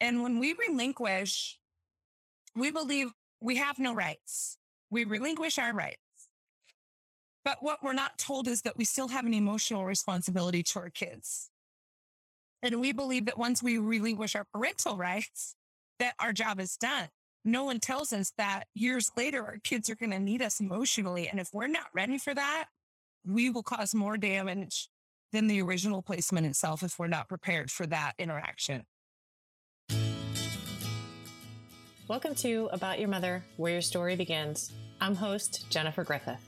And when we relinquish, we believe we have no rights. We relinquish our rights. But what we're not told is that we still have an emotional responsibility to our kids. And we believe that once we relinquish our parental rights, that our job is done. No one tells us that years later, our kids are going to need us emotionally. And if we're not ready for that, we will cause more damage than the original placement itself if we're not prepared for that interaction. Welcome to About Your Mother, where your story begins. I'm host Jennifer Griffith.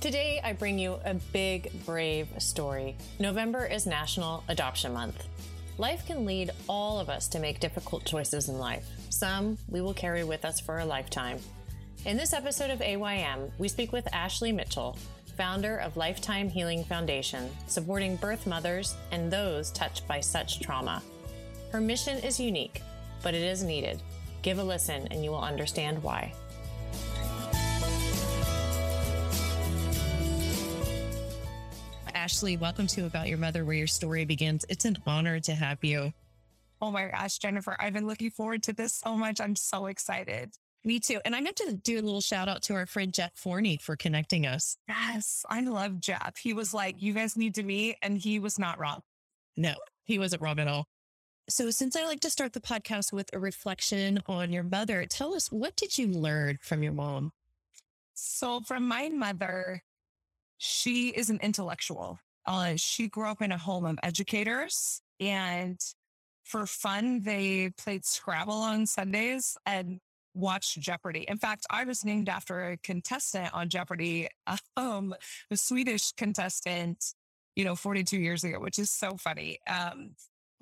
Today, I bring you a big, brave story. November is National Adoption Month. Life can lead all of us to make difficult choices in life. Some we will carry with us for a lifetime. In this episode of AYM, we speak with Ashley Mitchell, founder of Lifetime Healing Foundation, supporting birth mothers and those touched by such trauma. Her mission is unique, but it is needed. Give a listen and you will understand why. Ashley, welcome to About Your Mother, where your story begins. It's an honor to have you. Oh my gosh, Jennifer, I've been looking forward to this so much. I'm so excited. Me too. And I'm going to do a little shout out to our friend Jeff Forney for connecting us. Yes, I love Jeff. He was like, you guys need to meet. And he was not wrong. No, he wasn't wrong at all. So, since I like to start the podcast with a reflection on your mother, tell us what did you learn from your mom? So, from my mother, she is an intellectual. Uh, she grew up in a home of educators, and for fun, they played Scrabble on Sundays and watched Jeopardy. In fact, I was named after a contestant on Jeopardy, um, the Swedish contestant, you know, 42 years ago, which is so funny. Um,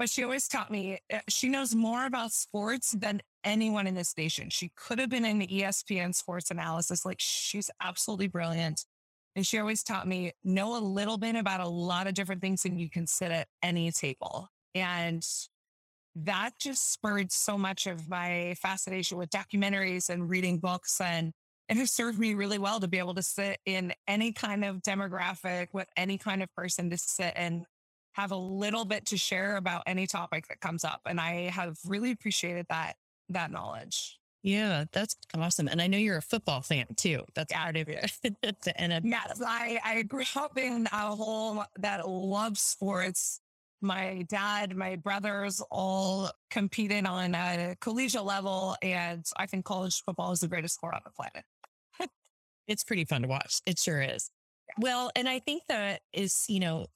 but she always taught me uh, she knows more about sports than anyone in this nation. She could have been in the ESPN sports analysis. Like she's absolutely brilliant. And she always taught me know a little bit about a lot of different things and you can sit at any table. And that just spurred so much of my fascination with documentaries and reading books and it has served me really well to be able to sit in any kind of demographic with any kind of person to sit and have a little bit to share about any topic that comes up. And I have really appreciated that, that knowledge. Yeah, that's awesome. And I know you're a football fan too. That's out of it. and yes, I, I grew up in a home that loves sports. My dad, my brothers all competed on a collegiate level. And I think college football is the greatest sport on the planet. it's pretty fun to watch. It sure is. Well, and I think that is, you know,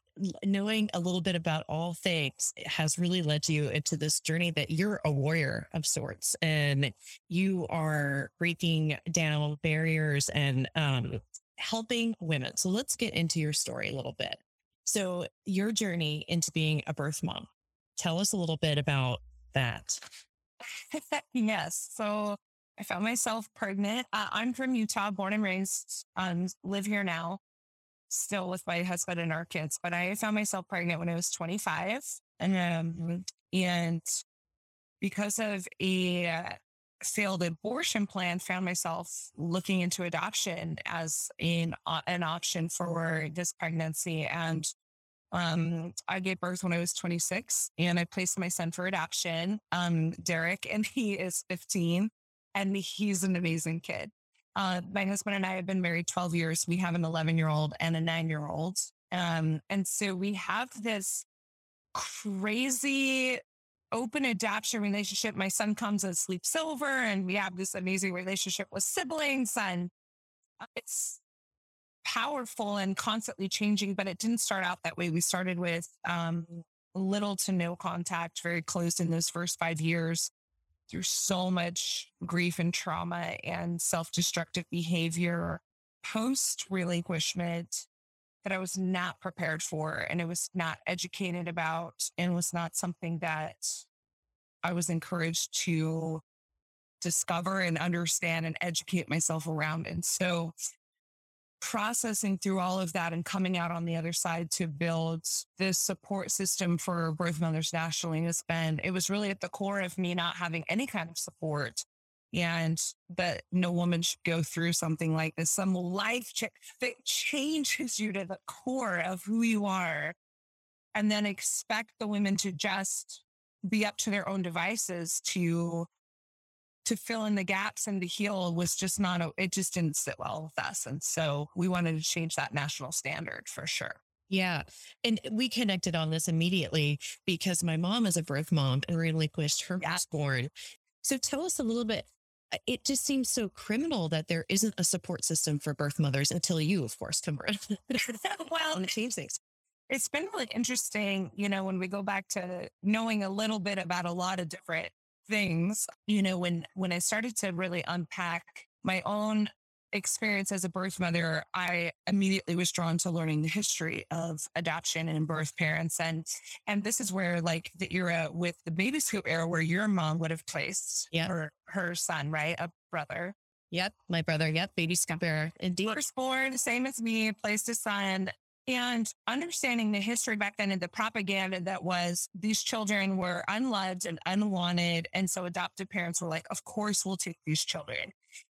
knowing a little bit about all things has really led you into this journey that you're a warrior of sorts and you are breaking down barriers and um, helping women. So let's get into your story a little bit. So, your journey into being a birth mom. Tell us a little bit about that. yes. So, I found myself pregnant. Uh, I'm from Utah, born and raised, um, live here now still with my husband and our kids, but I found myself pregnant when I was 25. And, Um, and because of a failed abortion plan, found myself looking into adoption as an, uh, an option for this pregnancy. And um, I gave birth when I was 26 and I placed my son for adoption, um, Derek, and he is 15 and he's an amazing kid. Uh, my husband and I have been married 12 years. We have an 11 year old and a nine year old. Um, and so we have this crazy open adoption relationship. My son comes and sleeps over, and we have this amazing relationship with siblings. And it's powerful and constantly changing, but it didn't start out that way. We started with um, little to no contact, very close in those first five years through so much grief and trauma and self destructive behavior post relinquishment that I was not prepared for and it was not educated about and was not something that I was encouraged to discover and understand and educate myself around. And so processing through all of that and coming out on the other side to build this support system for birth mothers nationally has been, it was really at the core of me not having any kind of support and that no woman should go through something like this, some life that changes you to the core of who you are. and then expect the women to just be up to their own devices to to fill in the gaps and to heal was just not a, it just didn't sit well with us and so we wanted to change that national standard for sure yeah. And we connected on this immediately because my mom is a birth mom and relinquished her yeah. firstborn. So tell us a little bit. Uh, it just seems so criminal that there isn't a support system for birth mothers until you, of course, come around. well, and change things. It's been really interesting, you know, when we go back to knowing a little bit about a lot of different things, you know, when when I started to really unpack my own experience as a birth mother, I immediately was drawn to learning the history of adoption and birth parents. And and this is where like the era with the baby scoop era where your mom would have placed yep. her her son, right? A brother. Yep, my brother. Yep, baby scoop era. Indeed. Firstborn, same as me, placed a son. And understanding the history back then and the propaganda that was these children were unloved and unwanted. And so adoptive parents were like, of course, we'll take these children.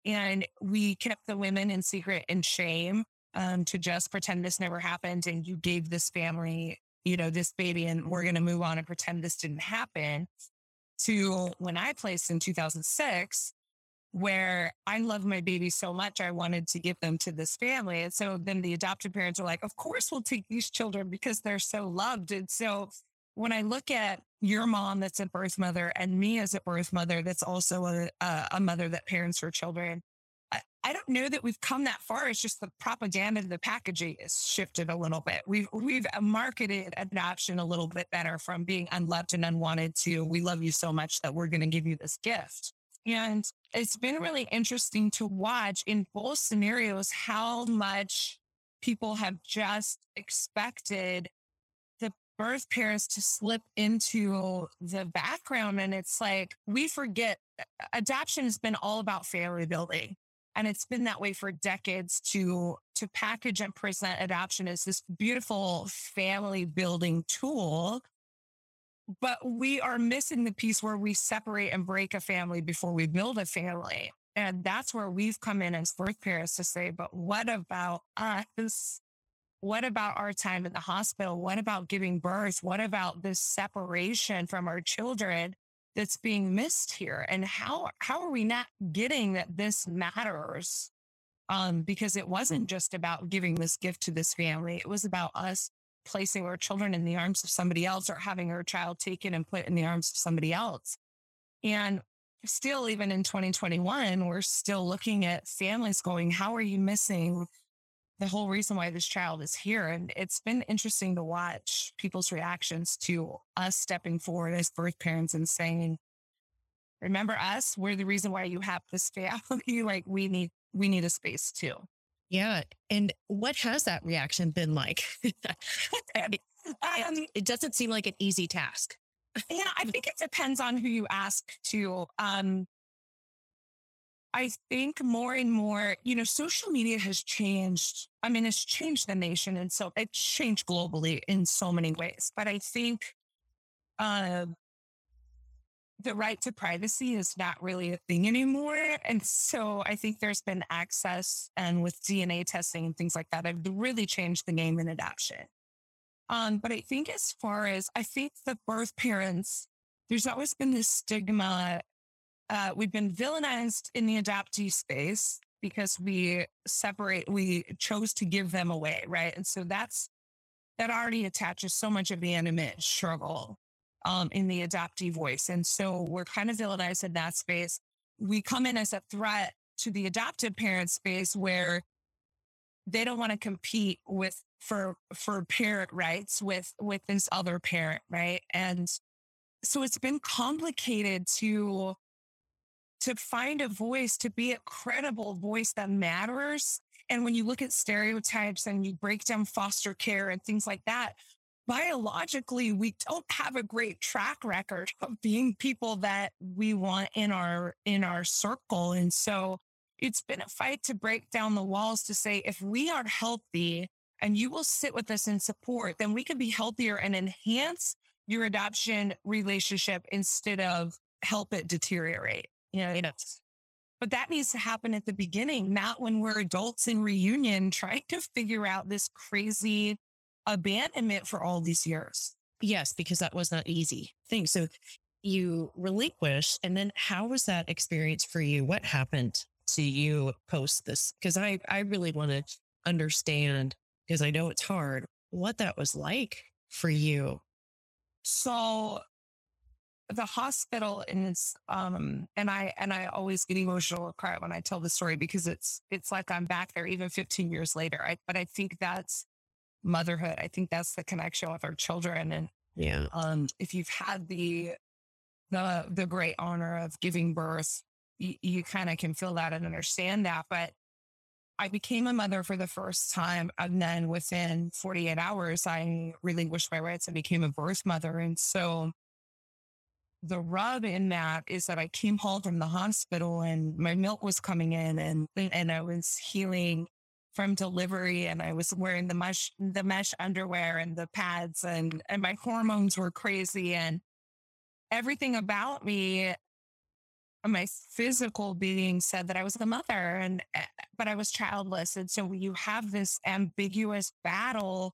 And we kept the women in secret and shame um, to just pretend this never happened. And you gave this family, you know, this baby, and we're going to move on and pretend this didn't happen. To when I placed in 2006, where I love my baby so much, I wanted to give them to this family. And so then the adopted parents are like, of course we'll take these children because they're so loved. And so when I look at your mom that's a birth mother and me as a birth mother that's also a, uh, a mother that parents her children, I, I, don't know that we've come that far. It's just the propaganda, the packaging is shifted a little bit. We've we've uh, marketed adoption a little bit better from being unloved and unwanted to we love you so much that we're going to give you this gift. And it's been really interesting to watch in both scenarios how much people have just expected the birth parents to slip into the background. And it's like we forget adoption has been all about family building. And it's been that way for decades to to package and present adoption as this beautiful family building tool but we are missing the piece where we separate and break a family before we build a family. And that's where we've come in as birth parents to say, but what about us? What about our time in the hospital? What about giving birth? What about this separation from our children that's being missed here? And how, how are we not getting that this matters? Um, because it wasn't just about giving this gift to this family. It was about us placing our children in the arms of somebody else or having our child taken and put in the arms of somebody else. And still, even in 2021, we're still looking at families going, How are you missing the whole reason why this child is here? And it's been interesting to watch people's reactions to us stepping forward as birth parents and saying, Remember us? We're the reason why you have this family. like we need we need a space too. Yeah. And what has that reaction been like? um, it doesn't seem like an easy task. yeah, I think it depends on who you ask to. Um, I think more and more, you know, social media has changed. I mean, it's changed the nation. And so it's changed globally in so many ways. But I think uh, the right to privacy is not really a thing anymore. And so I think there's been access and with DNA testing and things like that, I've really changed the game in adoption. Um, but I think as far as I think the birth parents, there's always been this stigma. Uh, we've been villainized in the adoptee space because we separate, we chose to give them away, right? And so that's that already attaches so much of the animate struggle um, in the adoptee voice. And so we're kind of villainized in that space. We come in as a threat to the adoptive parent space where they don't want to compete with for for parent rights with with this other parent, right? And so it's been complicated to to find a voice, to be a credible voice that matters. And when you look at stereotypes and you break down foster care and things like that, biologically, we don't have a great track record of being people that we want in our, in our circle. And so it's been a fight to break down the walls to say, if we are healthy and you will sit with us in support, then we can be healthier and enhance your adoption relationship instead of help it deteriorate. You know, you know, but that needs to happen at the beginning, not when we're adults in reunion trying to figure out this crazy abandonment for all these years. Yes, because that was not easy thing. So you relinquish. And then how was that experience for you? What happened to you post this? Because I, I really want to understand, because I know it's hard, what that was like for you. So the hospital and it's um and I and I always get emotional or cry when I tell the story because it's it's like I'm back there even 15 years later. I, but I think that's motherhood. I think that's the connection with our children. And yeah, um, if you've had the the the great honor of giving birth, you, you kind of can feel that and understand that. But I became a mother for the first time. And then within 48 hours, I relinquished my rights and became a birth mother. And so the rub in that is that I came home from the hospital and my milk was coming in and, and I was healing from delivery and I was wearing the mesh, the mesh underwear and the pads and, and my hormones were crazy and everything about me, my physical being said that I was the mother and, eh, but I was childless. And so you have this ambiguous battle,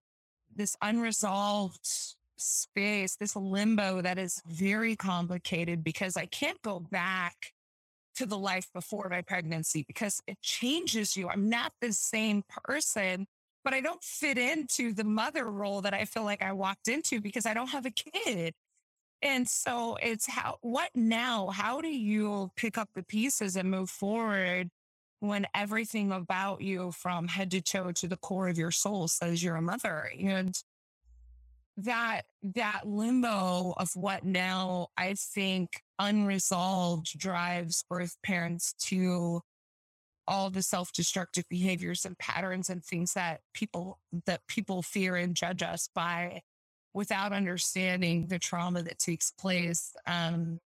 this unresolved space, this limbo that is very complicated because I can't go back to the life before my pregnancy because it changes you. I'm not the same person, but I don't fit into the mother role that I feel like I walked into because I don't have a kid. And so it's how, what now? How do you pick up the pieces and move forward when everything about you from head to toe to the core of your soul says you're a mother? And that that limbo of what now I think unresolved drives birth parents to all the self-destructive behaviors and patterns and things that people that people fear and judge us by without understanding the trauma that takes place um,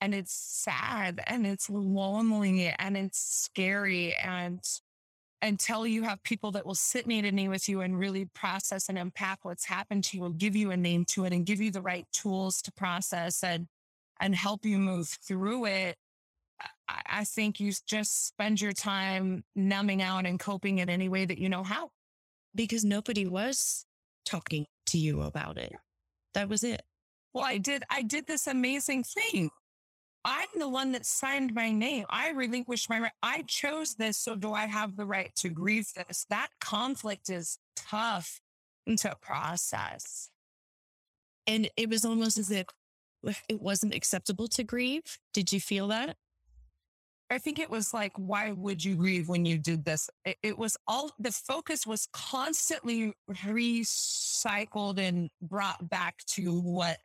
and it's sad and it's lonely and it's scary and until you have people that will sit knee to knee with you and really process and unpack what's happened to you and give you a name to it and give you the right tools to process and and help you move through it I, I think you just spend your time numbing out and coping in any way that you know how. Because nobody was talking to you about it. That was it. Well i did i did this amazing thing I'm the one that signed my name. I relinquished my right. I chose this. So do I have the right to grieve this? That conflict is tough to process. And it was almost as if it wasn't acceptable to grieve. Did you feel that? I think it was like, why would you grieve when you did this? It, it, was all the focus was constantly recycled and brought back to what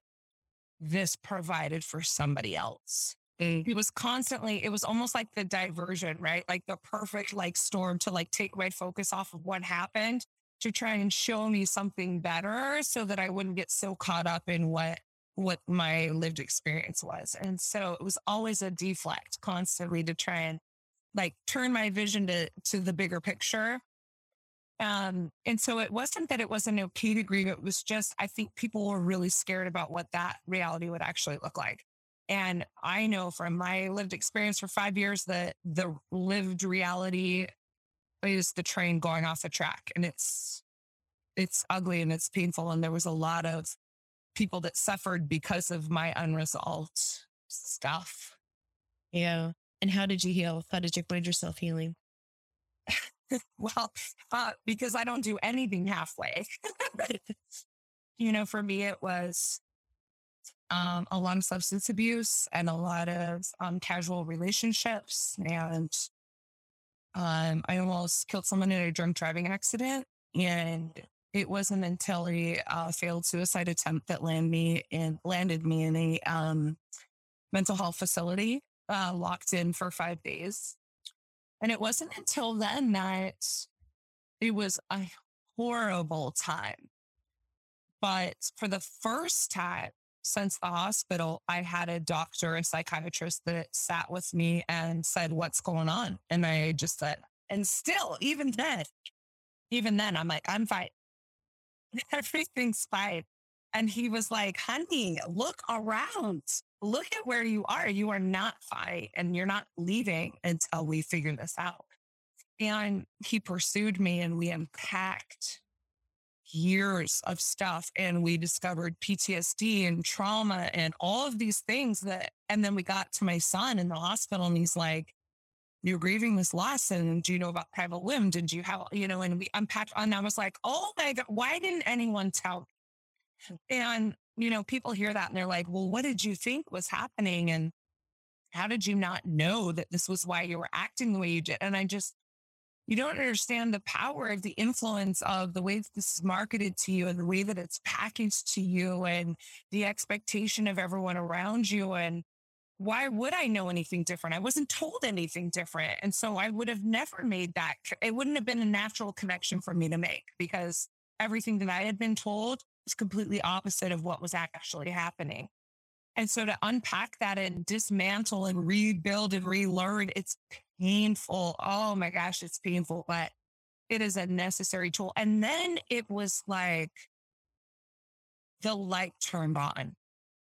this provided for somebody else. Mm. It was constantly, it was almost like the diversion, right? Like the perfect like storm to like take my focus off of what happened to try and show me something better so that I wouldn't get so caught up in what what my lived experience was. And so it was always a deflect constantly to try and like turn my vision to to the bigger picture um, and so it wasn't that it wasn't okay to grieve. It was just, I think people were really scared about what that reality would actually look like. And I know from my lived experience for five years that the lived reality is the train going off the track and it's, it's ugly and it's painful. And there was a lot of people that suffered because of my unresolved stuff. Yeah. And how did you heal? How did you find yourself healing? well, uh, because I don't do anything halfway. you know, for me, it was um, a lot of substance abuse and a lot of um, casual relationships. And um, I almost killed someone in a drunk driving accident. And it wasn't until a uh, failed suicide attempt that landed me in landed me in a um, mental health facility, uh, locked in for five days. And it wasn't until then that it was a horrible time. But for the first time since the hospital, I had a doctor, a psychiatrist that sat with me and said, What's going on? And I just said, and still, even then, even then, I'm like, I'm fine. Everything's fine. And he was like, honey, look around. Look at where you are. You are not fine and you're not leaving until we figure this out. And he pursued me and we unpacked years of stuff and we discovered PTSD and trauma and all of these things that, and then we got to my son in the hospital and he's like, you're grieving this loss and do you know about private limb? Did you have, you know, and we unpacked and I was like, oh my God, why didn't anyone tell me? Hmm. And, you know, people hear that and they're like, well, what did you think was happening? And how did you not know that this was why you were acting the way you did? And I just, you don't understand the power of the influence of the way this is marketed to you and the way that it's packaged to you and the expectation of everyone around you. And why would I know anything different? I wasn't told anything different. And so I would have never made that. It wouldn't have been a natural connection for me to make because everything that I had been told completely opposite of what was actually happening. And so to unpack that and dismantle and rebuild and relearn, it's painful. Oh my gosh, it's painful, but it is a necessary tool. And then it was like the light turned on.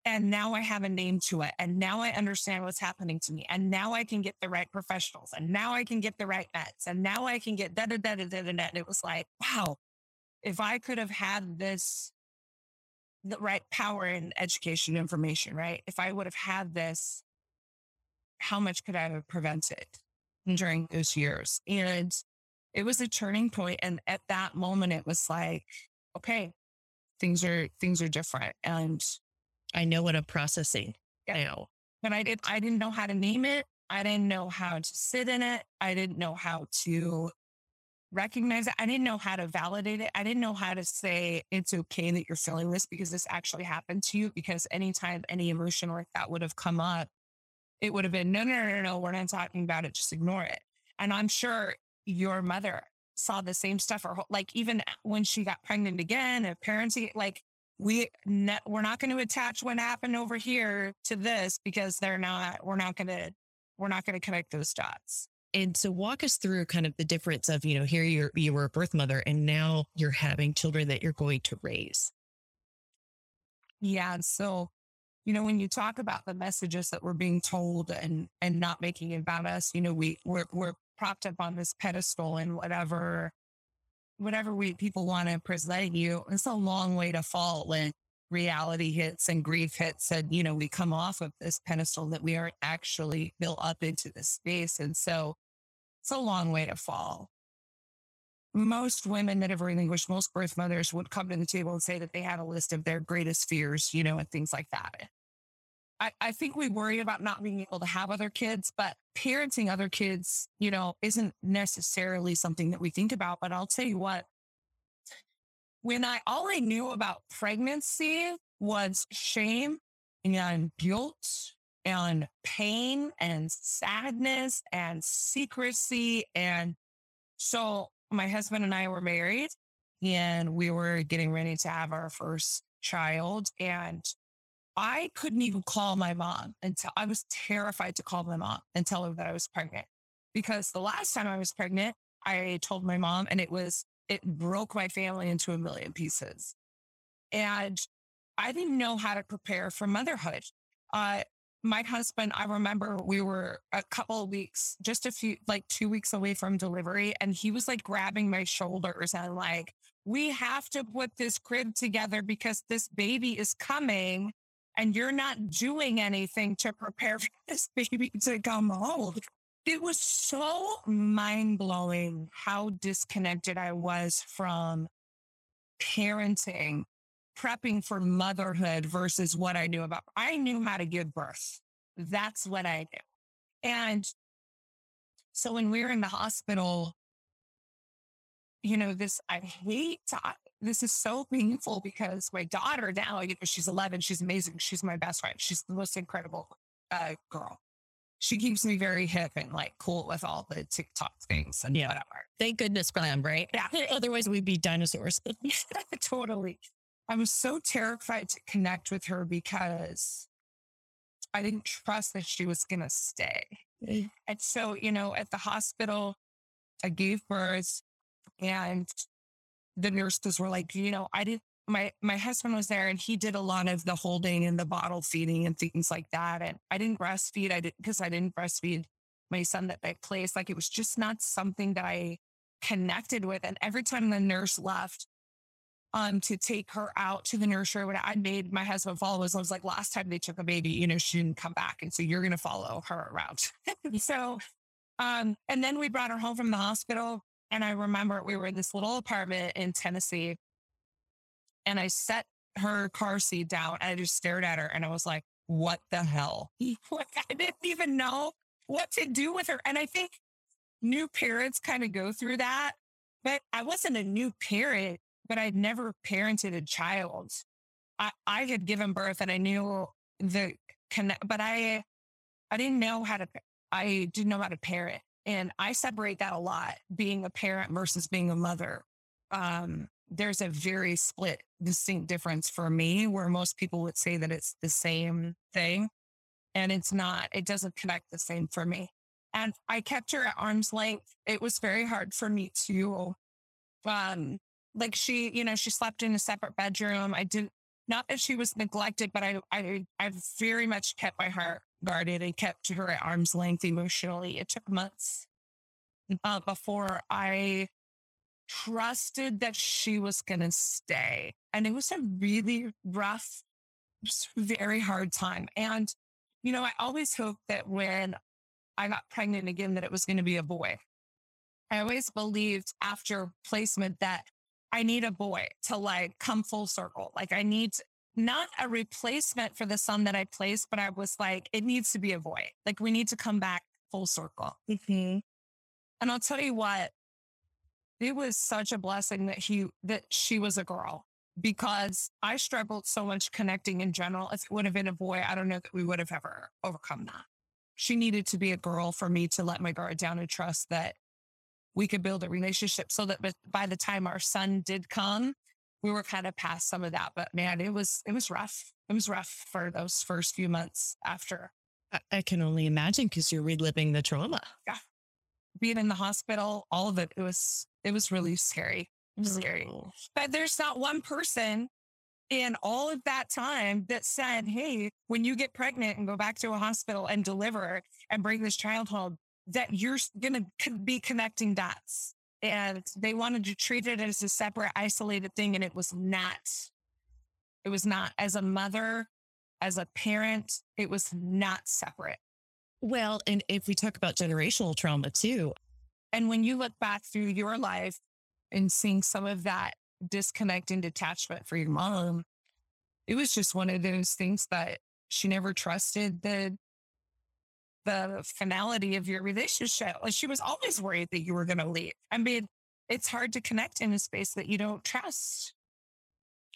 And now I have a name to it. And now I understand what's happening to me. And now I can get the right professionals. And now I can get the right meds. And now I can get da da da da da da. And it was like, wow, if I could have had this, the right power in education information, right? If I would have had this, how much could I have prevented? during those years. And it was a turning point. And at that moment, it was like, okay, things are, things are different. And I know what I'm processing yeah. now. But I did, I didn't know how to name it. I didn't know how to sit in it. I didn't know how to recognize it. I didn't know how to validate it. I didn't know how to say it's okay that you're feeling this because this actually happened to you. Because anytime any emotion like that would have come up, it would have been, no, no, no, no, we're not talking about it. Just ignore it. And I'm sure your mother saw the same stuff or like even when she got pregnant again, a parenting, like we, ne- we're not going to attach what happened over here to this because they're not, we're not going to, we're not going to connect those dots. And so walk us through kind of the difference of, you know, here you're, you were a birth mother and now you're having children that you're going to raise. Yeah. So you know, when you talk about the messages that we're being told and and not making it about us, you know, we we're we're propped up on this pedestal and whatever whatever we people want to present you. It's a long way to fall when reality hits and grief hits and you know we come off of this pedestal that we aren't actually built up into this space. And so it's a long way to fall most women that have relinquished, most birth mothers would come to the table and say that they had a list of their greatest fears, you know, and things like that. I, I think we worry about not being able to have other kids, but parenting other kids, you know, isn't necessarily something that we think about. But I'll tell you what, when I all I knew about pregnancy was shame and guilt and pain and sadness and secrecy. And so my husband and I were married and we were getting ready to have our first child. And I couldn't even call my mom until I was terrified to call my mom and tell her that I was pregnant. Because the last time I was pregnant, I told my mom and it was, it broke my family into a million pieces. And I didn't know how to prepare for motherhood. Uh, my husband, I remember we were a couple of weeks, just a few, like two weeks away from delivery. And he was like grabbing my shoulders and like, we have to put this crib together because this baby is coming and you're not doing anything to prepare for this baby to come home. It was so mind blowing how disconnected I was from parenting prepping for motherhood versus what I knew about. I knew how to give birth. That's what I knew. And so when we were in the hospital, you know, this, I hate to, this is so painful because my daughter now, you know, she's 11, she's amazing. She's my best friend. She's the most incredible uh, girl. She keeps me very hip and like cool with all the TikTok things and yeah. whatever. Thank goodness for them, right? Yeah. Otherwise, we'd be dinosaurs. totally. I was so terrified to connect with her because I didn't trust that she was going to stay. Mm. And so, you know, at the hospital, I gave birth and the nurses were like, you know, I didn't, my, my husband was there and he did a lot of the holding and the bottle feeding and things like that. And I didn't breastfeed. I didn't, because I didn't breastfeed my son that I placed. Like it was just not something that I connected with. And every time the nurse left, um, to take her out to the nursery. When I made my husband follow us, I was like, last time they took a baby, you know, she didn't come back. And so you're going to follow her around. so, um, and then we brought her home from the hospital. And I remember we were in this little apartment in Tennessee. And I set her car seat down and I just stared at her and I was like, what the hell? like, I didn't even know what to do with her. And I think new parents kind of go through that. But I wasn't a new parent but I'd never parented a child. I, I had given birth and I knew the connect, but I, I didn't know how to, I didn't know how to parent. And I separate that a lot, being a parent versus being a mother. Um, there's a very split, distinct difference for me where most people would say that it's the same thing. And it's not, it doesn't connect the same for me. And I kept her at arm's length. It was very hard for me to um, like she, you know, she slept in a separate bedroom. I didn't, not that she was neglected, but I, I, I very much kept my heart guarded and kept her at arm's length emotionally. It took months uh, before I trusted that she was going to stay. And it was a really rough, very hard time. And, you know, I always hoped that when I got pregnant again, that it was going to be a boy. I always believed after placement that I need a boy to like come full circle. Like I need not a replacement for the son that I placed, but I was like, it needs to be a boy. Like we need to come back full circle. Mm-hmm. And I'll tell you what, it was such a blessing that he, that she was a girl because I struggled so much connecting in general. If it would have been a boy, I don't know that we would have ever overcome that. She needed to be a girl for me to let my guard down and trust that we could build a relationship so that by the time our son did come, we were kind of past some of that. But man, it was, it was rough. It was rough for those first few months after. I can only imagine because you're reliving the trauma. Yeah. Being in the hospital, all of it, it was, it was really scary. It was scary. Oh. But there's not one person in all of that time that said, Hey, when you get pregnant and go back to a hospital and deliver and bring this child home, that you're going to be connecting dots. And they wanted to treat it as a separate, isolated thing. And it was not. It was not. As a mother, as a parent, it was not separate. Well, and if we talk about generational trauma too. And when you look back through your life and seeing some of that disconnect and detachment for your mom, it was just one of those things that she never trusted the the finality of your relationship. Like she was always worried that you were going to leave. I mean, it's hard to connect in a space that you don't trust.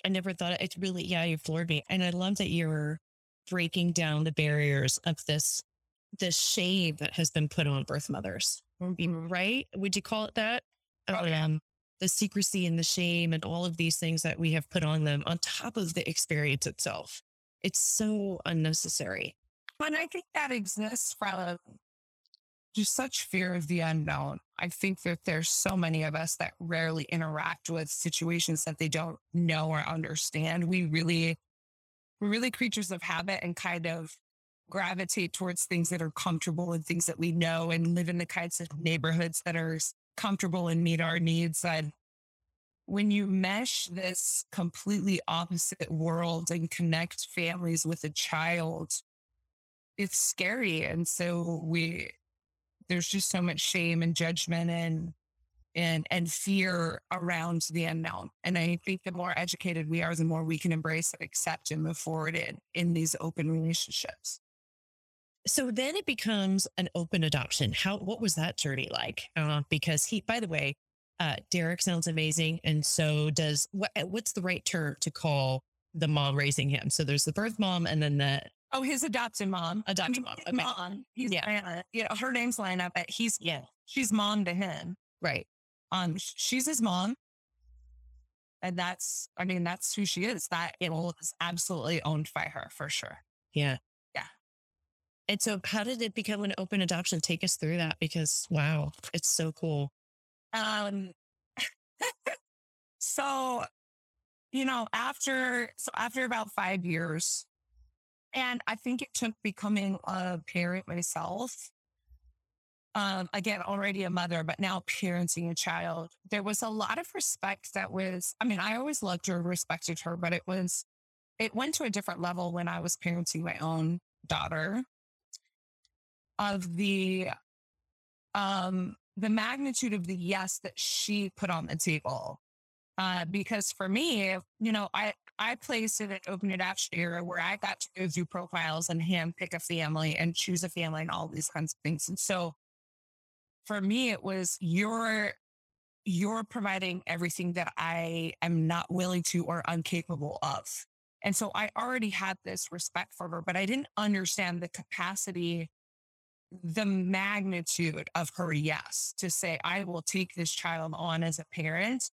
I never thought it, it's really, yeah, you floored me. And I love that you're breaking down the barriers of this, this shame that has been put on birth mothers, right? Would you call it that? Oh, yeah. Um, the secrecy and the shame and all of these things that we have put on them on top of the experience itself. It's so unnecessary. And I think that exists from just such fear of the unknown. I think that there's so many of us that rarely interact with situations that they don't know or understand. We really, we're really creatures of habit and kind of gravitate towards things that are comfortable and things that we know and live in the kinds of neighborhoods that are comfortable and meet our needs. And when you mesh this completely opposite world and connect families with a child, it's scary. And so we, there's just so much shame and judgment and, and, and fear around the unknown. And I think the more educated we are, the more we can embrace and accept and move forward in, in these open relationships. So then it becomes an open adoption. How, what was that journey like? Uh, because he, by the way, uh, Derek sounds amazing. And so does what, what's the right term to call the mom raising him? So there's the birth mom and then the Oh, his adopted mom. Adopted mom. Okay. Mom. He's, yeah. you know, her name's line up, but he's, yeah, she's mom to him. Right. Um, she's his mom. And that's, I mean, that's who she is. That it it is absolutely owned by her for sure. Yeah. Yeah. And so how did it become an open adoption? Take us through that because wow, it's so cool. Um, so, you know, after, so after about five years, and I think it took becoming a parent myself um, again, already a mother, but now parenting a child, there was a lot of respect that was, I mean, I always loved her, respected her, but it was, it went to a different level when I was parenting my own daughter of the, um, the magnitude of the yes that she put on the table. Uh, because for me, you know, I, I placed it at Open Adoption era where I got to go through profiles and hand pick a family and choose a family and all these kinds of things. And so for me, it was you're you're providing everything that I am not willing to or incapable of. And so I already had this respect for her, but I didn't understand the capacity, the magnitude of her yes to say, I will take this child on as a parent.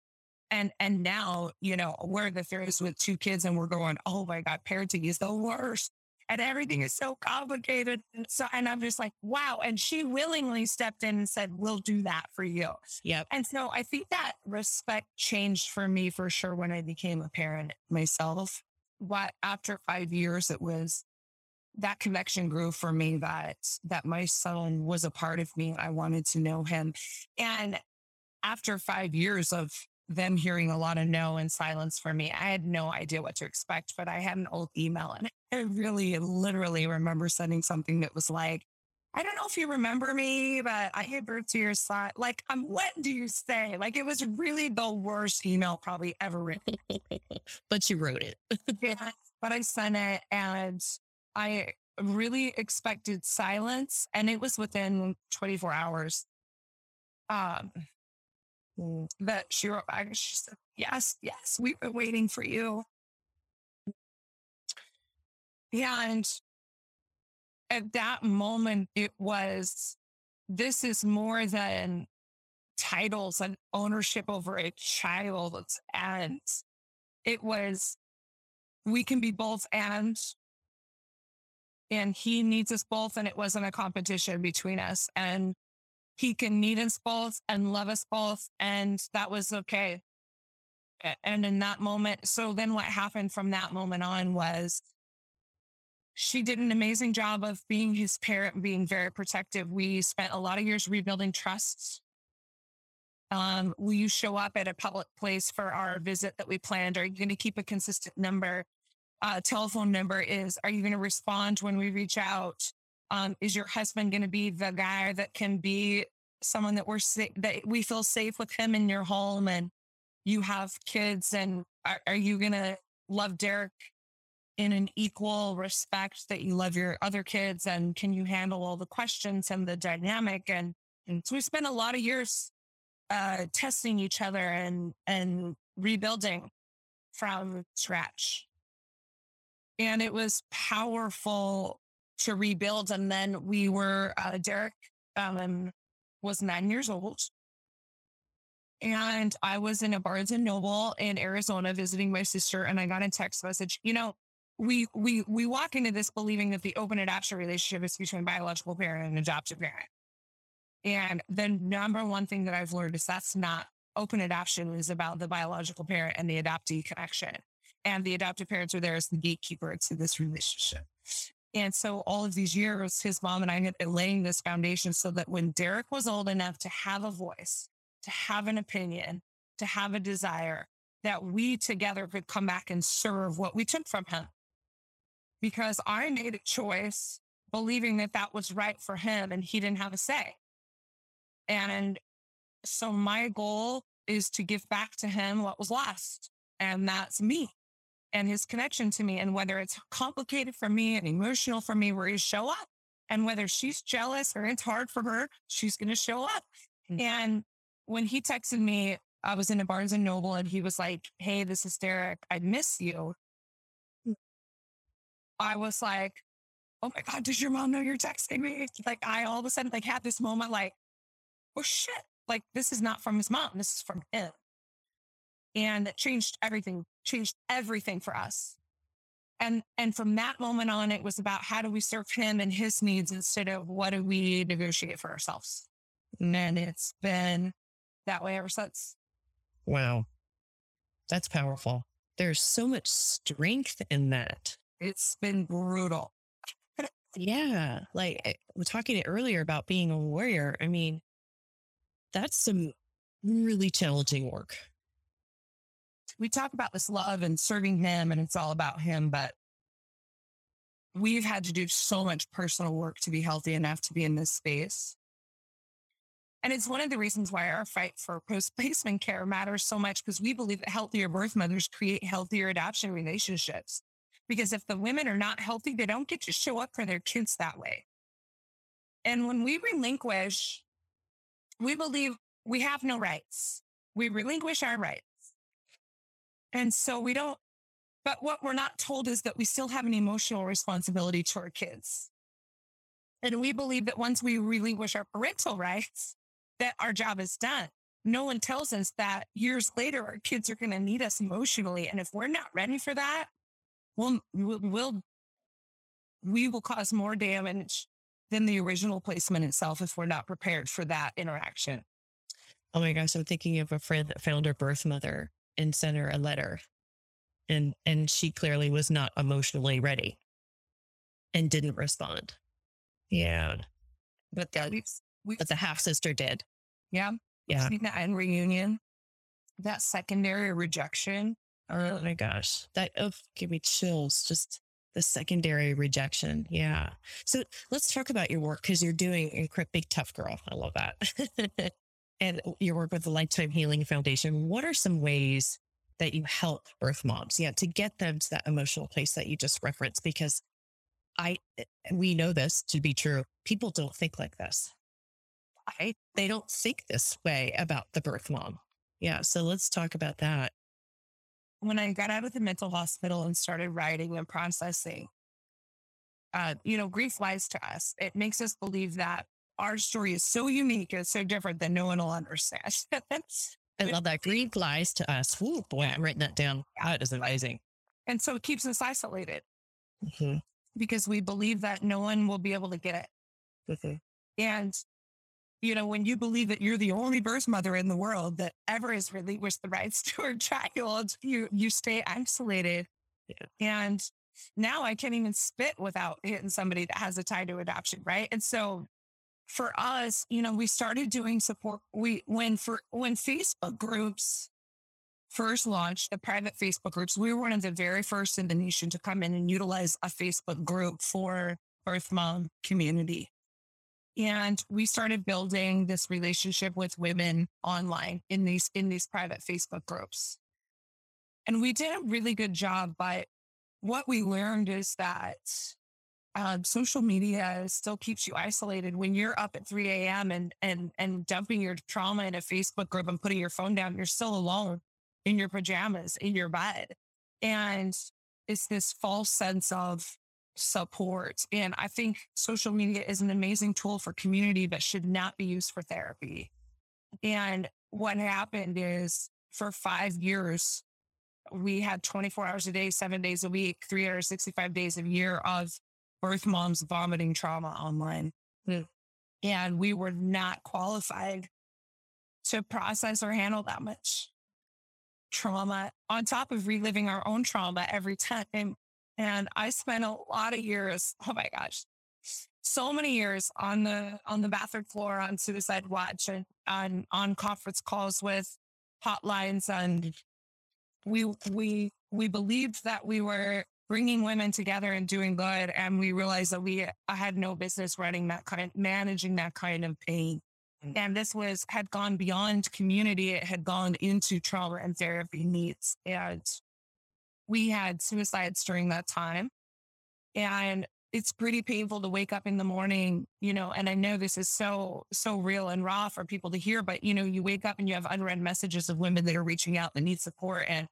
And and now, you know, we're the throws with two kids and we're going, oh my God, parenting is the worst and everything is so complicated. And so, and I'm just like, wow. And she willingly stepped in and said, we'll do that for you. Yep. And so I think that respect changed for me for sure when I became a parent myself. What after five years, it was that connection grew for me that, that my son was a part of me. I wanted to know him. And after five years of them hearing a lot of no and silence for me. I had no idea what to expect, but I had an old email and I really literally remember sending something that was like, I don't know if you remember me, but I gave birth to your son. Like, um, what do you say? Like, it was really the worst email probably ever written. but you wrote it. yeah, but I sent it and I really expected silence. And it was within 24 hours. Um, Mm. that she wrote back. and She said, Yes, yes, we've been waiting for you. And at that moment, it was this is more than titles and ownership over a child. And it was, we can be both and. And he needs us both. And it wasn't a competition between us. And he can need us both and love us both. And that was okay. And in that moment, so then what happened from that moment on was she did an amazing job of being his parent, being very protective. We spent a lot of years rebuilding trusts. Um, will you show up at a public place for our visit that we planned? Are you going to keep a consistent number? Uh, telephone number is, are you going to respond when we reach out? Um, is your husband going to be the guy that can be someone that we're sa- that we feel safe with him in your home and you have kids and are, are you going to love Derek in an equal respect that you love your other kids? And can you handle all the questions and the dynamic? And, and so we spent a lot of years uh, testing each other and and rebuilding from scratch. And it was powerful to rebuild. And then we were, uh, Derek um, was nine years old. And I was in a Barnes and Noble in Arizona visiting my sister, and I got a text message. You know, we we we walk into this believing that the open adoption relationship is between biological parent and adoptive parent. And the number one thing that I've learned is that's not open adoption is about the biological parent and the adoptee connection. And the adoptive parents are there as the gatekeeper to this relationship. And so all of these years, his mom and I had been laying this foundation so that when Derek was old enough to have a voice, to have an opinion, to have a desire, that we together could come back and serve what we took from him. Because I made a choice believing that that was right for him and he didn't have a say. And so my goal is to give back to him what was lost. And that's me and his connection to me and whether it's complicated for me and emotional for me where he show up and whether she's jealous or it's hard for her, she's going to show up. Mm-hmm. And when he texted me, I was in a Barnes and Noble and he was like, Hey, this is Derek. I miss you. Mm. I was like, Oh my God, does your mom know you're texting me? Like I all of a sudden like had this moment like, oh shit, like this is not from his mom. This is from him. And it changed everything changed everything for us. And, and from that moment on, it was about how do we serve him and his needs instead of what do we negotiate for ourselves? And it's been that way ever since. Wow. That's powerful. There's so much strength in that. It's been brutal. Yeah. Like eh, we're talking earlier about being a warrior. I mean, that's some really challenging work. We talk about this love and serving him and it's all about him, but we've had to do so much personal work to be healthy enough to be in this space. And it's one of the reasons why our fight for post placement care matters so much because we believe that healthier birth mothers create healthier adoption relationships. Because if the women are not healthy, they don't get to show up for their kids that way. And when we relinquish, we believe we have no rights. We relinquish our rights. And so we don't, but what we're not told is that we still have an emotional responsibility to our kids. And we believe that once we relinquish our parental rights, that our job is done. No one tells us that years later, our kids are going to need us emotionally. And if we're not ready for that, we'll, we'll, we will cause more damage than the original placement itself if we're not prepared for that interaction. Oh my gosh, I'm thinking of a friend that found her birth mother and sent her a letter. And and she clearly was not emotionally ready and didn't respond. Yeah. But that we, but the half sister did. Yeah. Yeah. Seen that in reunion. That secondary rejection. Oh my gosh. That oh, give me chills. Just the secondary rejection. Yeah. So let's talk about your work because you're doing a big tough girl. I love that. and your work with the Lifetime Healing Foundation. What are some ways that you help birth moms? Yeah, to get them to that emotional place that you just referenced because I we know this to be true. People don't think like this. I, they don't think this way about the birth mom. Yeah. So let's talk about that. When I got out of the mental hospital and started writing and processing, uh, you know, grief lies to us. It makes us believe that our story is so unique and so different that no one will understand. I love that. Grief lies to us. Ooh, boy, I'm writing that down. That is amazing. And so it keeps us isolated mm-hmm. because we believe that no one will be able to get it. Mm-hmm. And you know, when you believe that you're the only birth mother in the world that ever has relinquished the rights to her child, you you stay isolated. Yeah. And now I can't even spit without hitting somebody that has a tie to adoption, right? And so for us, you know, we started doing support. We when for when Facebook groups first launched, the private Facebook groups, we were one of the very first in the nation to come in and utilize a Facebook group for birth mom community. And we started building this relationship with women online in these, in these private Facebook groups. And we did a really good job, but what we learned is that um, social media still keeps you isolated when you're up at 3 a.m. and and and dumping your trauma in a Facebook group and putting your phone down. You're still alone in your pajamas in your bed, and it's this false sense of support. And I think social media is an amazing tool for community, but should not be used for therapy. And what happened is for five years, we had 24 hours a day, seven days a week, 365 days a year of birth moms vomiting trauma online. Mm. And we were not qualified to process or handle that much trauma on top of reliving our own trauma every time and I spent a lot of years, oh my gosh, so many years on the on the bathroom floor on suicide watch and on on conference calls with hotlines and we we we believed that we were bringing women together and doing good and we realized that we I had no business running that kind managing that kind of pain mm. and this was had gone beyond community it had gone into trauma and therapy needs and we had suicides during that time. And it's pretty painful to wake up in the morning, you know, and I know this is so, so real and raw for people to hear, but you know, you wake up and you have unread messages of women that are reaching out that need support. And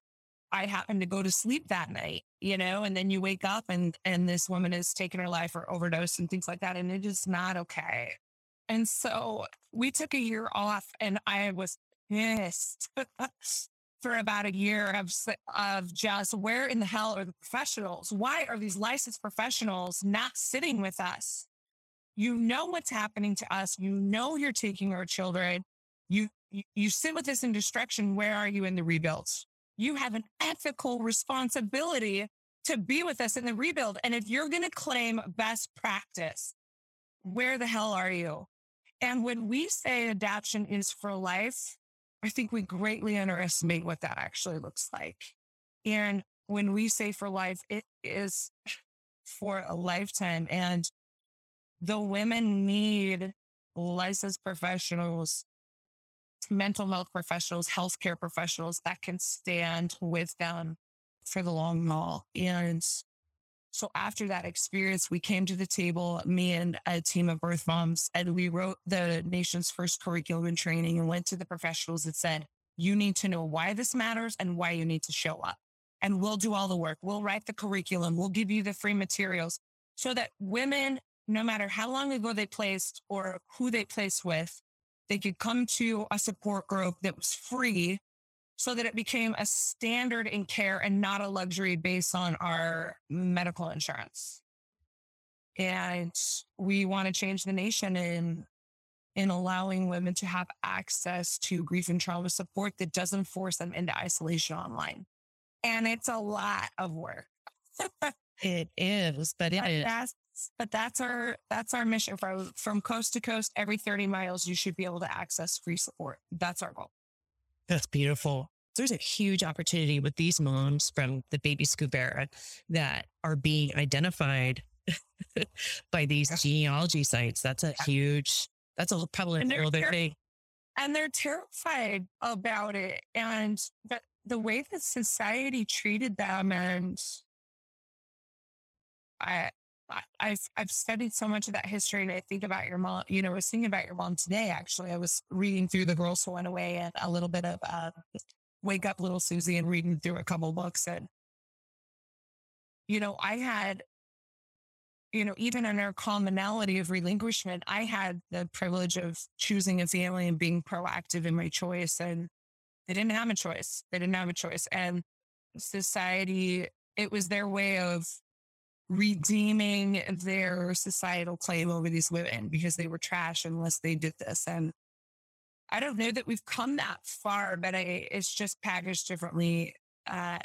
I happened to go to sleep that night, you know, and then you wake up and, and this woman is taking her life or overdose and things like that. And it is not okay. And so we took a year off and I was pissed for about a year of, of just where in the hell are the professionals? Why are these licensed professionals not sitting with us? You know what's happening to us. You know you're taking our children. You, you, you sit with us in destruction. Where are you in the rebuilds? You have an ethical responsibility to be with us in the rebuild. And if you're going to claim best practice, where the hell are you? And when we say adoption is for life, I think we greatly underestimate what that actually looks like. And when we say for life, it is for a lifetime. And the women need licensed professionals, mental health professionals, healthcare professionals that can stand with them for the long haul. And so after that experience, we came to the table, me and a team of birth moms, and we wrote the nation's first curriculum and training and went to the professionals that said, you need to know why this matters and why you need to show up. And we'll do all the work. We'll write the curriculum. We'll give you the free materials so that women, no matter how long ago they placed or who they placed with, they could come to a support group that was free so that it became a standard in care and not a luxury based on our medical insurance. And we want to change the nation in in allowing women to have access to grief and trauma support that doesn't force them into isolation online. And it's a lot of work. it is, but it. That's, but that's our that's our mission from from coast to coast. Every 30 miles, you should be able to access free support. That's our goal. That's beautiful. There's a huge opportunity with these moms from the baby scoop era that are being identified by these genealogy sites. That's a huge, that's a probably a little bit big. And they're terrified about it. And but the way that society treated them and I I've I've studied so much of that history, and I think about your mom. You know, I was thinking about your mom today. Actually, I was reading through the Girls Who Went Away and a little bit of uh, Wake Up Little Susie and reading through a couple books. And you know, I had, you know, even in our commonality of relinquishment, I had the privilege of choosing a family and being proactive in my choice, and they didn't have a choice. They didn't have a choice, and society. It was their way of redeeming their societal claim over these women because they were trash unless they did this. And I don't know that we've come that far, but I, it's just packaged differently. Uh,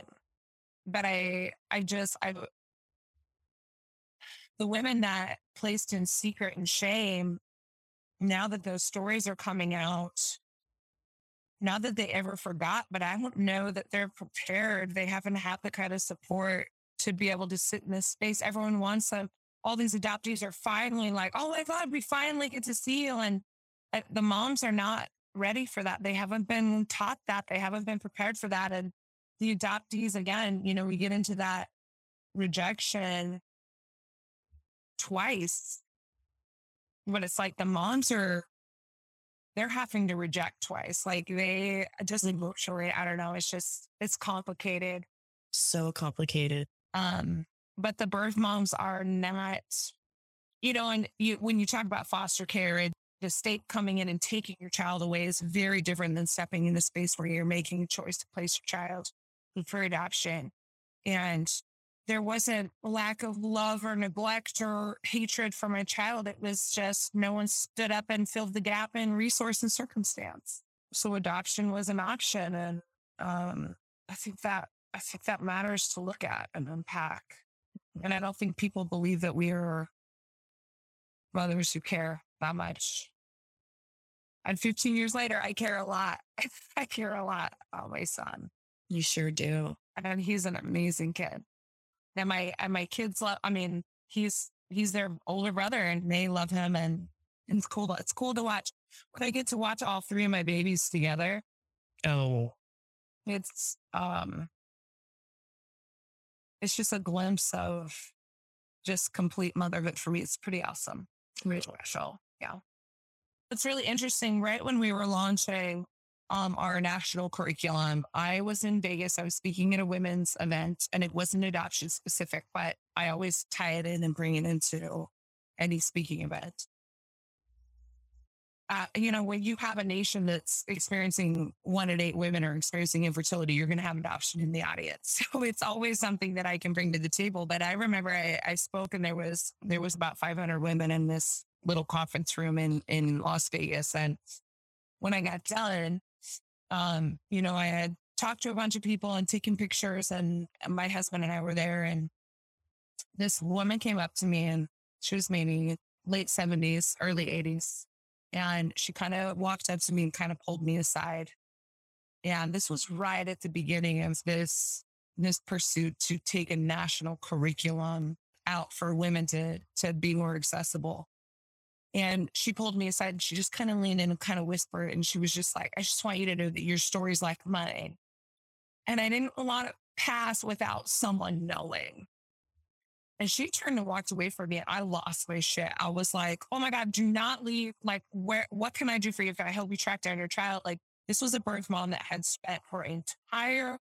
but I, I just, I, the women that placed in secret and shame, now that those stories are coming out, not that they ever forgot, but I don't know that they're prepared. They haven't had the kind of support to be able to sit in this space. Everyone wants them. All these adoptees are finally like, oh my God, we finally get to see you. And uh, the moms are not ready for that. They haven't been taught that. They haven't been prepared for that. And the adoptees, again, you know, we get into that rejection twice. But it's like the moms are, they're having to reject twice. Like they just emotionally, I don't know. It's just, it's complicated. So complicated. Um, but the birth moms are not, you know, and you, when you talk about foster care, it, the state coming in and taking your child away is very different than stepping in the space where you're making a choice to place your child for adoption. And there wasn't lack of love or neglect or hatred for my child. It was just no one stood up and filled the gap in resource and circumstance. So adoption was an option. And um, I think that I think that matters to look at and unpack. And I don't think people believe that we are mothers who care that much. And 15 years later, I care a lot. I care a lot about my son. You sure do. And he's an amazing kid. And my and my kids love I mean, he's he's their older brother and they love him and, and it's cool. It's cool to watch when I get to watch all three of my babies together. Oh. It's um it's just a glimpse of just complete motherhood for me. It's pretty awesome. Really special. Yeah. It's really interesting. Right when we were launching um, our national curriculum, I was in Vegas. I was speaking at a women's event and it wasn't adoption specific, but I always tie it in and bring it into any speaking event uh, you know, when you have a nation that's experiencing one in eight women are experiencing infertility, you're going to have adoption in the audience. So it's always something that I can bring to the table. But I remember I, I spoke and there was, there was about 500 women in this little conference room in, in Las Vegas. And when I got done, um, you know, I had talked to a bunch of people and taking pictures. And my husband and I were there. And this woman came up to me and she was maybe late 70s, early 80s. And she kind of walked up to me and kind of pulled me aside. And this was right at the beginning of this, this pursuit to take a national curriculum out for women to, to be more accessible. And she pulled me aside and she just kind of leaned in and kind of whispered. And she was just like, I just want you to know that your story's like mine. And I didn't want to pass without someone knowing. And she turned and walked away from me and I lost my shit. I was like, oh my God, do not leave. Like, where, what can I do for you? Can I help you track down your child? Like, this was a birth mom that had spent her entire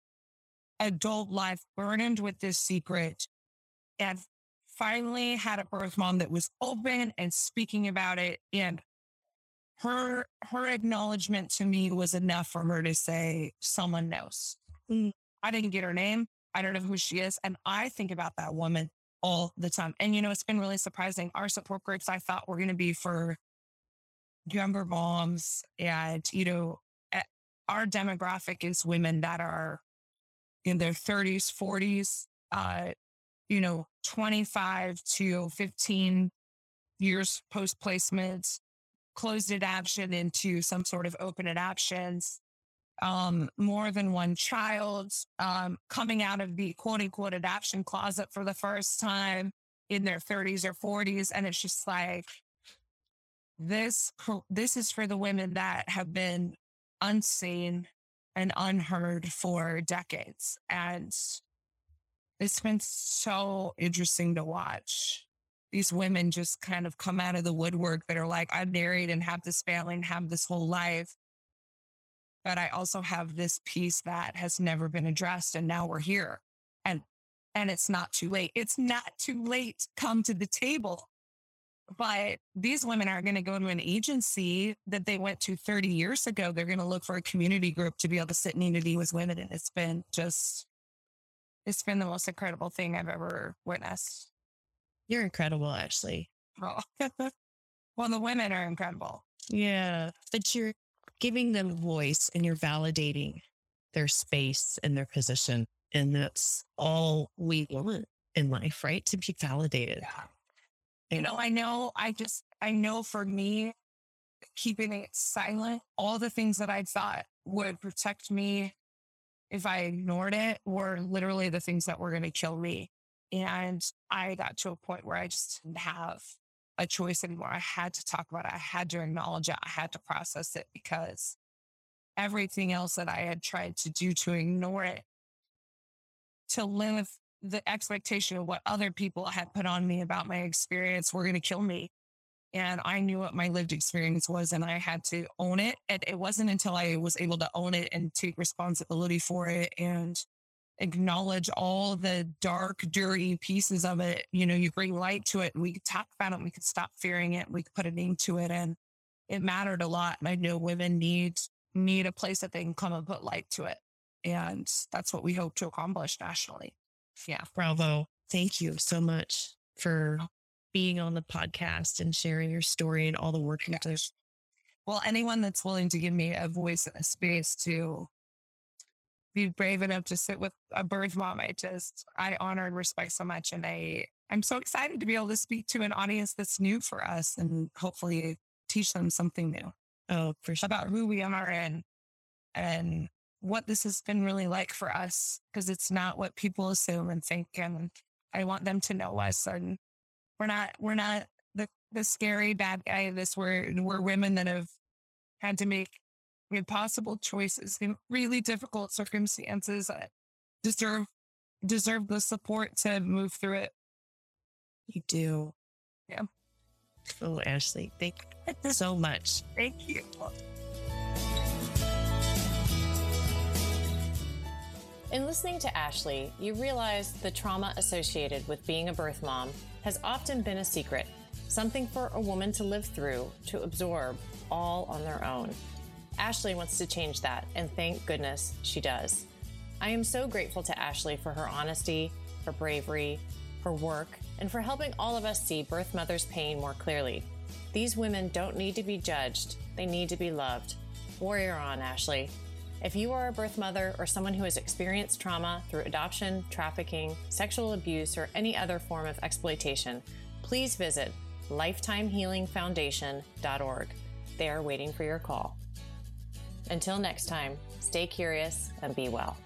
adult life burdened with this secret and finally had a birth mom that was open and speaking about it. And her, her acknowledgement to me was enough for her to say, someone knows. Mm, I didn't get her name. I don't know who she is. And I think about that woman all the time. And, you know, it's been really surprising. Our support groups I thought were going to be for younger moms and, you know, eh, our demographic is women that are in their 30s, 40s, uh, you know, 25 to 15 years post placement, closed adoption into some sort of open adoptions, um, more than one child, um, coming out of the quote unquote adoption closet for the first time in their 30s or 40s. And it's just like, this, this is for the women that have been unseen and unheard for decades. And it's been so interesting to watch these women just kind of come out of the woodwork that are like, I'm married and have this family and have this whole life. But I also have this piece that has never been addressed. And now we're here. And and it's not too late. It's not too late to come to the table. But these women are going to go to an agency that they went to 30 years ago. They're going to look for a community group to be able to sit and interview with women. And it's been just it's been the most incredible thing I've ever witnessed. You're incredible, Ashley. Oh. well, the women are incredible. Yeah. But you're giving them voice and you're validating their space and their position. And that's all we want in life, right? To be validated. Yeah. You know, I know, I just, I know for me, keeping it silent, all the things that I thought would protect me if I ignored it were literally the things that were going to kill me. And I got to a point where I just didn't have a choice anymore. I had to talk about it. I had to acknowledge it. I had to process it because everything else that I had tried to do to ignore it, to live the expectation of what other people had put on me about my experience were going to kill me. And I knew what my lived experience was and I had to own it. And it wasn't until I was able to own it and take responsibility for it and acknowledge all the dark, dirty pieces of it. You know, you bring light to it and we could talk about it. we could stop fearing it. We could put a name to it. And it mattered a lot. And I know women need, need a place that they can come and put light to it. And that's what we hope to accomplish nationally. Yeah. Bravo. Thank you so much for being on the podcast and sharing your story and all the work you do. Well, anyone that's willing to give me a voice and a space to be brave enough to sit with a birth mom, I just I honor and respect so much, and I I'm so excited to be able to speak to an audience that's new for us and hopefully teach them something new. Oh, for sure. About who we are and and what this has been really like for us because it's not what people assume and think, and I want them to know us and we're not, we're not the, the scary bad guy of this. We're, we're women that have had to make impossible choices in really difficult circumstances that deserve, deserve the support to move through it. You do. Yeah. Oh, Ashley, thank you so much. Thank you. In listening to Ashley, you realize the trauma associated with being a birth mom has often been a secret, something for a woman to live through, to absorb all on their own. Ashley wants to change that, and thank goodness she does. I am so grateful to Ashley for her honesty, her bravery, her work, and for helping all of us see birth mothers' pain more clearly. These women don't need to be judged, they need to be loved. Warrior on, Ashley. If you are a birth mother or someone who has experienced trauma through adoption, trafficking, sexual abuse, or any other form of exploitation, please visit lifetimehealingfoundation.org. They are waiting for your call. Until next time, stay curious and be well.